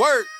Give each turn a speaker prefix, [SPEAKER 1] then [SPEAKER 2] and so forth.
[SPEAKER 1] Word.